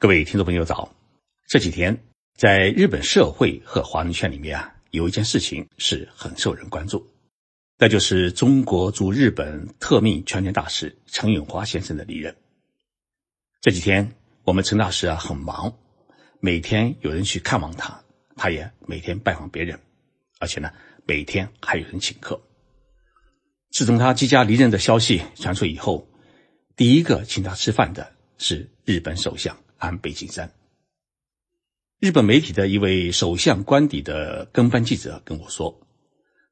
各位听众朋友早！这几天在日本社会和华人圈里面啊，有一件事情是很受人关注，那就是中国驻日本特命全权大使陈永华先生的离任。这几天我们陈大使啊很忙，每天有人去看望他，他也每天拜访别人，而且呢每天还有人请客。自从他即将离任的消息传出以后，第一个请他吃饭的是日本首相。安倍晋三，日本媒体的一位首相官邸的跟班记者跟我说：“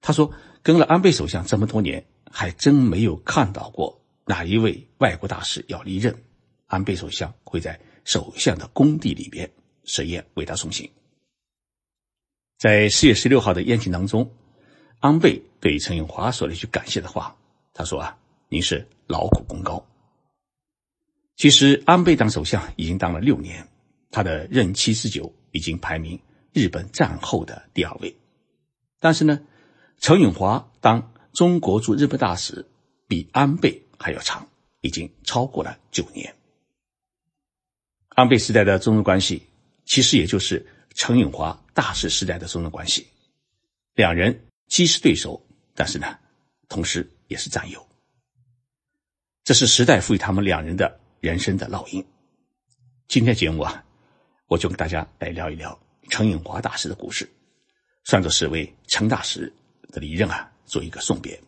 他说跟了安倍首相这么多年，还真没有看到过哪一位外国大使要离任，安倍首相会在首相的工地里边设宴为他送行。”在四月十六号的宴请当中，安倍对陈永华说了一句感谢的话：“他说啊，您是劳苦功高。”其实，安倍当首相已经当了六年，他的任期之久已经排名日本战后的第二位。但是呢，陈永华当中国驻日本大使比安倍还要长，已经超过了九年。安倍时代的中日关系，其实也就是陈永华大使时代的中日关系。两人既是对手，但是呢，同时也是战友。这是时代赋予他们两人的。人生的烙印。今天节目啊，我就跟大家来聊一聊陈永华大师的故事，算作是为陈大师的离任啊做一个送别。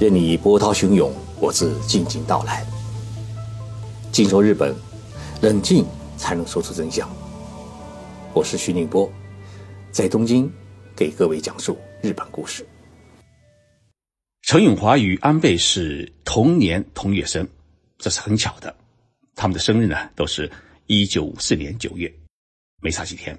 任你波涛汹涌，我自静静到来。静说日本，冷静才能说出真相。我是徐宁波，在东京给各位讲述日本故事。陈永华与安倍是同年同月生，这是很巧的。他们的生日呢，都是一九五四年九月，没差几天。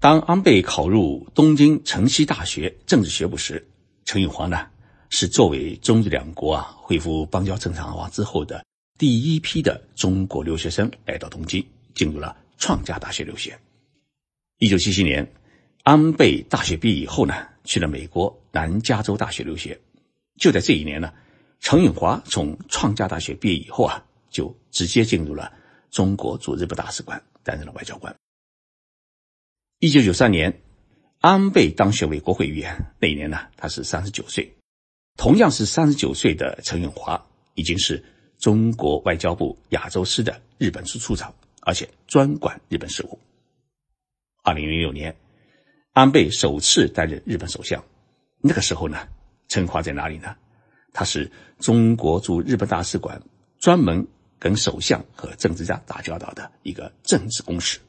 当安倍考入东京城西大学政治学部时，陈永华呢是作为中日两国啊恢复邦交正常化之后的第一批的中国留学生来到东京，进入了创价大学留学。一九七七年，安倍大学毕业以后呢，去了美国南加州大学留学。就在这一年呢，陈永华从创价大学毕业以后啊，就直接进入了中国驻日本大使馆，担任了外交官。一九九三年，安倍当选为国会议员，那一年呢，他是三十九岁。同样是三十九岁的陈永华，已经是中国外交部亚洲司的日本处处长，而且专管日本事务。二零零六年，安倍首次担任日本首相，那个时候呢。陈华在哪里呢？他是中国驻日本大使馆专门跟首相和政治家打交道的一个政治公使。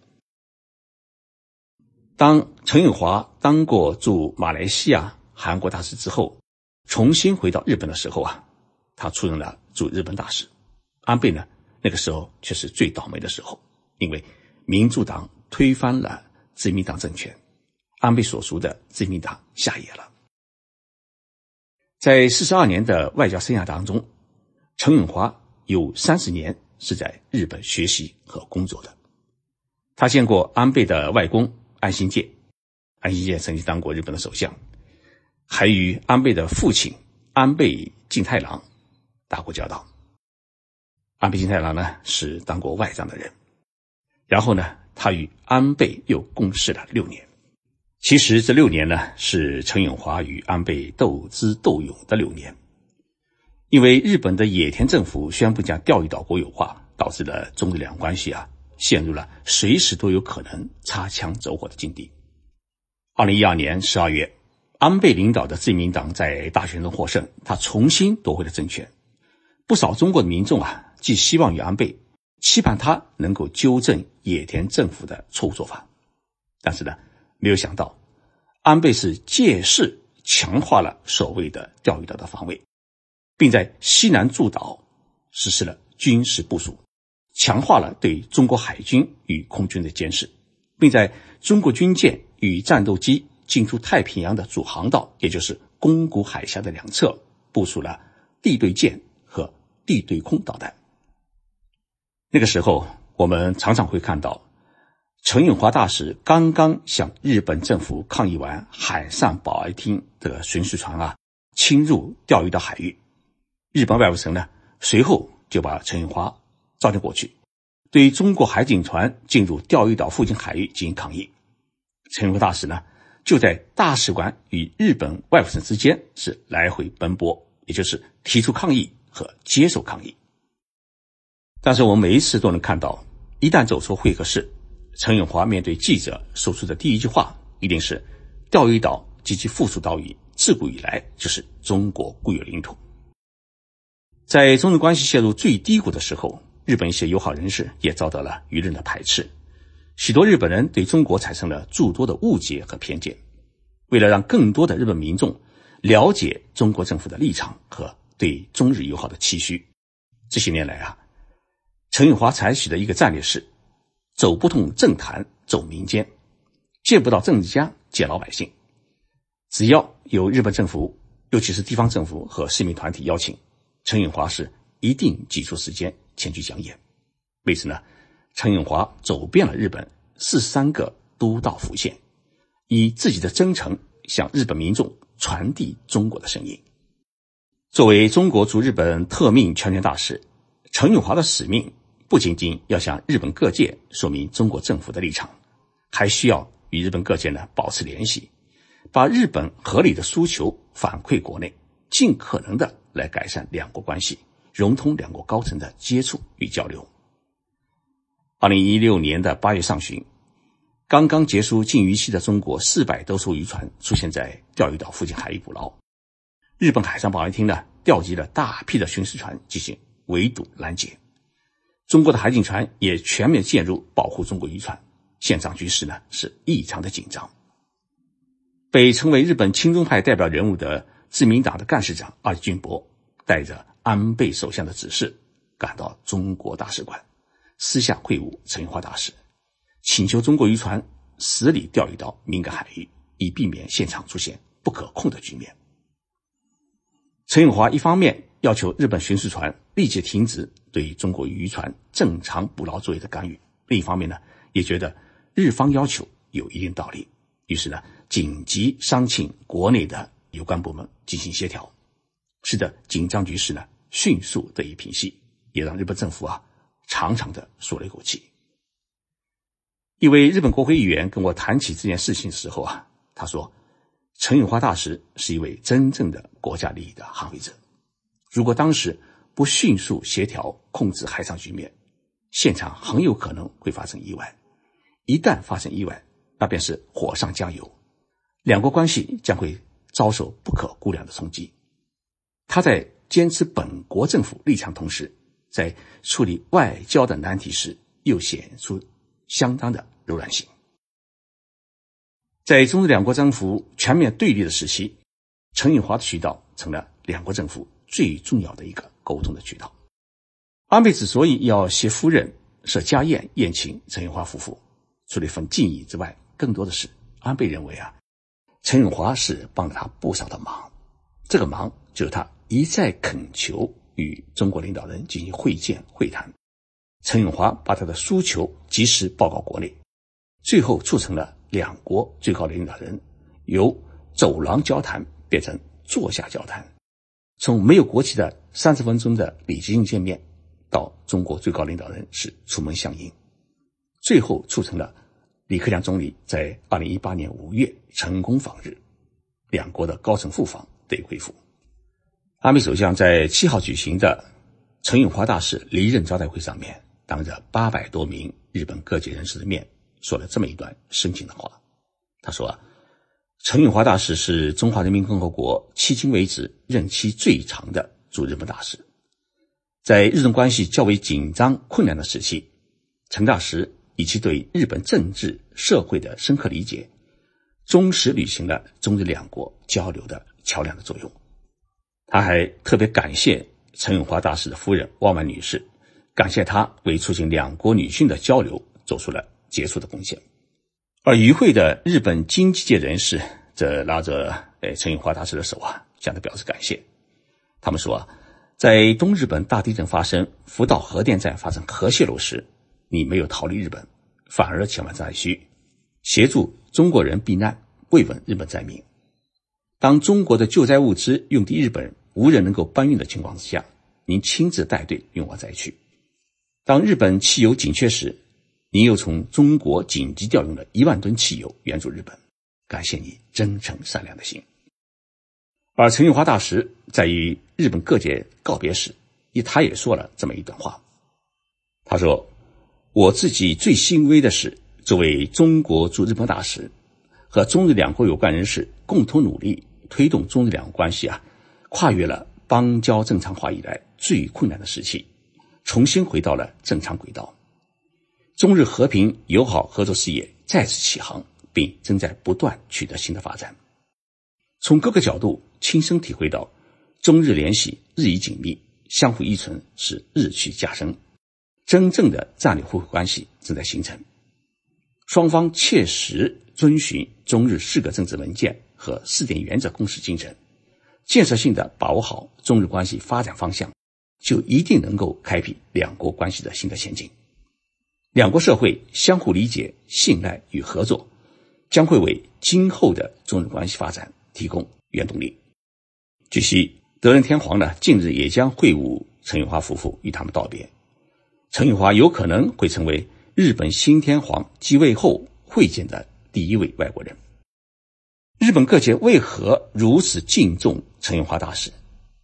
当陈永华当过驻马来西亚、韩国大使之后，重新回到日本的时候啊，他出任了驻日本大使。安倍呢，那个时候却是最倒霉的时候，因为民主党推翻了自民党政权，安倍所属的自民党下野了。在四十二年的外交生涯当中，陈永华有三十年是在日本学习和工作的。他见过安倍的外公安信介，安信介曾经当过日本的首相，还与安倍的父亲安倍晋太郎打过交道。安倍晋太郎呢是当过外长的人，然后呢，他与安倍又共事了六年。其实这六年呢，是陈永华与安倍斗智斗勇的六年。因为日本的野田政府宣布将钓鱼岛国有化，导致了中日两关系啊陷入了随时都有可能擦枪走火的境地。二零一二年十二月，安倍领导的自民党在大选中获胜，他重新夺回了政权。不少中国的民众啊，寄希望于安倍，期盼他能够纠正野田政府的错误做法。但是呢？没有想到，安倍是借势强化了所谓的钓鱼岛的防卫，并在西南诸岛实施了军事部署，强化了对中国海军与空军的监视，并在中国军舰与战斗机进出太平洋的主航道，也就是宫古海峡的两侧，部署了地对舰和地对空导弹。那个时候，我们常常会看到。陈永华大使刚刚向日本政府抗议完海上保安厅的巡视船啊侵入钓鱼岛海域，日本外务省呢，随后就把陈永华召见过去，对中国海警船进入钓鱼岛附近海域进行抗议。陈永华大使呢，就在大使馆与日本外务省之间是来回奔波，也就是提出抗议和接受抗议。但是我们每一次都能看到，一旦走出会客室，陈永华面对记者说出的第一句话，一定是钓鱼岛及其附属岛屿自古以来就是中国固有领土。在中日关系陷入最低谷的时候，日本一些友好人士也遭到了舆论的排斥，许多日本人对中国产生了诸多的误解和偏见。为了让更多的日本民众了解中国政府的立场和对中日友好的期许，这些年来啊。陈永华采取的一个战略是：走不通政坛，走民间，见不到政治家，见老百姓。只要有日本政府，尤其是地方政府和市民团体邀请，陈永华是一定挤出时间前去讲演。为此呢，陈永华走遍了日本四十三个都道府县，以自己的真诚向日本民众传递中国的声音。作为中国驻日本特命全权大使，陈永华的使命。不仅仅要向日本各界说明中国政府的立场，还需要与日本各界呢保持联系，把日本合理的诉求反馈国内，尽可能的来改善两国关系，融通两国高层的接触与交流。二零一六年的八月上旬，刚刚结束禁渔期的中国四百多艘渔船出现在钓鱼岛附近海域捕捞，日本海上保安厅呢调集了大批的巡视船进行围堵拦截。中国的海警船也全面介入保护中国渔船，现场局势呢是异常的紧张。被称为日本亲中派代表人物的自民党的干事长二井俊博，带着安倍首相的指示，赶到中国大使馆，私下会晤陈永华大使，请求中国渔船死里钓鱼到敏感海域，以避免现场出现不可控的局面。陈永华一方面要求日本巡视船立即停止对中国渔船正常捕捞作业的干预，另一方面呢，也觉得日方要求有一定道理，于是呢，紧急商请国内的有关部门进行协调，使得紧张局势呢迅速得以平息，也让日本政府啊长长的舒了一口气。一位日本国会议员跟我谈起这件事情的时候啊，他说。陈永华大使是一位真正的国家利益的捍卫者。如果当时不迅速协调控制海上局面，现场很有可能会发生意外。一旦发生意外，那便是火上加油，两国关系将会遭受不可估量的冲击。他在坚持本国政府立场同时，在处理外交的难题时，又显出相当的柔软性。在中日两国政府全面对立的时期，陈永华的渠道成了两国政府最重要的一个沟通的渠道。安倍之所以要携夫人设家宴宴请陈永华夫妇，除了一份敬意之外，更多的是安倍认为啊，陈永华是帮了他不少的忙。这个忙就是他一再恳求与中国领导人进行会见会谈，陈永华把他的诉求及时报告国内，最后促成了。两国最高领导人由走廊交谈变成坐下交谈，从没有国旗的三十分钟的礼节性见面，到中国最高领导人是出门相迎，最后促成了李克强总理在二零一八年五月成功访日，两国的高层互访得以恢复。安倍首相在七号举行的陈永华大使离任招待会上面，当着八百多名日本各界人士的面。说了这么一段深情的话，他说啊：“陈永华大使是中华人民共和国迄今为止任期最长的驻日本大使，在日中关系较为紧张困难的时期，陈大使以其对日本政治社会的深刻理解，忠实履行了中日两国交流的桥梁的作用。他还特别感谢陈永华大使的夫人汪婉女士，感谢她为促进两国女性的交流做出了。”杰出的贡献，而与会的日本经济界人士则拉着诶陈永华大使的手啊，向他表示感谢。他们说啊，在东日本大地震发生、福岛核电站发生核泄漏时，你没有逃离日本，反而前往灾区，协助中国人避难，慰问日本灾民。当中国的救灾物资用抵日本，无人能够搬运的情况之下，您亲自带队运往灾区。当日本汽油紧缺时，您又从中国紧急调用了一万吨汽油援助日本，感谢你真诚善良的心。而陈永华大使在与日本各界告别时，也他也说了这么一段话。他说：“我自己最欣慰的是，作为中国驻日本大使，和中日两国有关人士共同努力，推动中日两国关系啊，跨越了邦交正常化以来最困难的时期，重新回到了正常轨道。中日和平友好合作事业再次起航，并正在不断取得新的发展。从各个角度。”亲身体会到，中日联系日益紧密，相互依存是日趋加深，真正的战略互惠关系正在形成。双方切实遵循中日四个政治文件和四点原则共识精神，建设性的把握好中日关系发展方向，就一定能够开辟两国关系的新的前景。两国社会相互理解、信赖与合作，将会为今后的中日关系发展提供原动力。据悉，德仁天皇呢近日也将会晤陈永华夫妇，与他们道别。陈永华有可能会成为日本新天皇继位后会见的第一位外国人。日本各界为何如此敬重陈永华大使？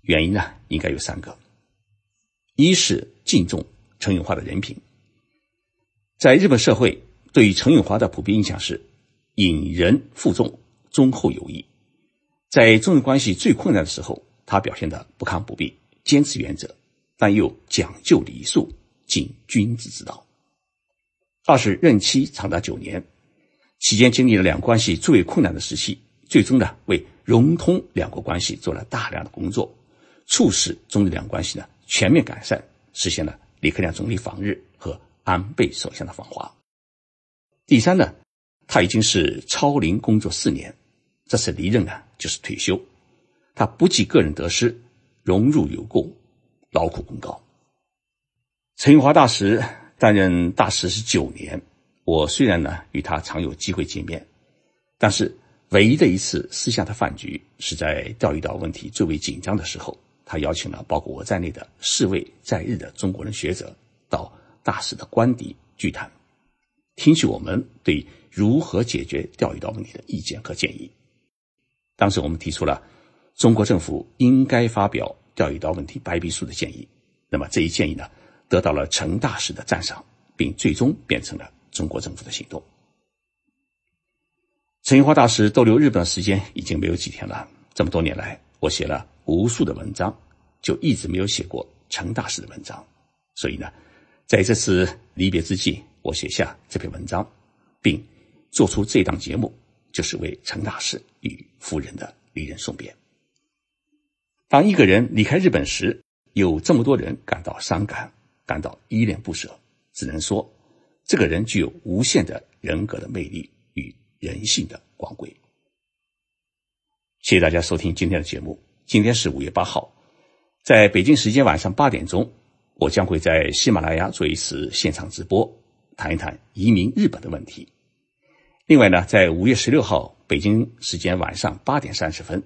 原因呢，应该有三个：一是敬重陈永华的人品。在日本社会，对于陈永华的普遍印象是引人负重、忠厚有义。在中日关系最困难的时候，他表现得不亢不卑，坚持原则，但又讲究礼数，尽君子之道。二是任期长达九年，期间经历了两关系最为困难的时期，最终呢为融通两国关系做了大量的工作，促使中日两国关系呢全面改善，实现了李克强总理访日和安倍首相的访华。第三呢，他已经是超龄工作四年。这次离任呢，就是退休。他不计个人得失，荣辱有功，劳苦功高。陈永华大使担任大使是九年，我虽然呢与他常有机会见面，但是唯一的一次私下的饭局是在钓鱼岛问题最为紧张的时候，他邀请了包括我在内的四位在日的中国人学者大使的官邸聚谈，听取我们对如何解决钓鱼岛问题的意见和建议。当时我们提出了中国政府应该发表钓鱼岛问题白皮书的建议，那么这一建议呢，得到了陈大使的赞赏，并最终变成了中国政府的行动。陈永华大使逗留日本的时间已经没有几天了，这么多年来，我写了无数的文章，就一直没有写过陈大使的文章，所以呢，在这次离别之际，我写下这篇文章，并做出这档节目。就是为陈大师与夫人的离人送别。当一个人离开日本时，有这么多人感到伤感，感到依恋不舍，只能说，这个人具有无限的人格的魅力与人性的光辉。谢谢大家收听今天的节目。今天是五月八号，在北京时间晚上八点钟，我将会在喜马拉雅做一次现场直播，谈一谈移民日本的问题。另外呢，在五月十六号北京时间晚上八点三十分，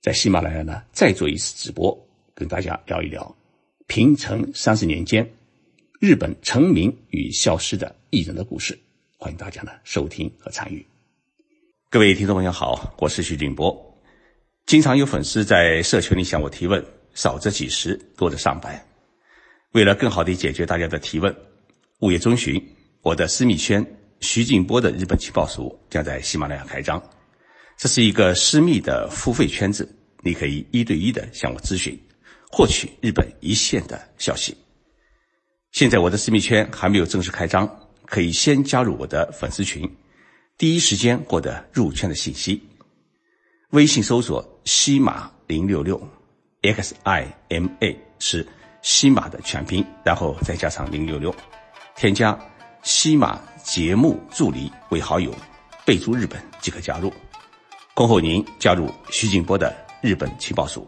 在喜马拉雅呢再做一次直播，跟大家聊一聊平成三十年间日本成名与消失的艺人的故事。欢迎大家呢收听和参与。各位听众朋友好，我是徐景波。经常有粉丝在社群里向我提问，少则几十，多则上百。为了更好地解决大家的提问，五月中旬我的私密圈。徐静波的日本情报署将在喜马拉雅开张，这是一个私密的付费圈子，你可以一对一的向我咨询，获取日本一线的消息。现在我的私密圈还没有正式开张，可以先加入我的粉丝群，第一时间获得入圈的信息。微信搜索“西马零六六 ”，X I M A 是西马的全拼，然后再加上零六六，添加西马。节目助理为好友，备注日本即可加入。恭候您加入徐静波的日本情报署。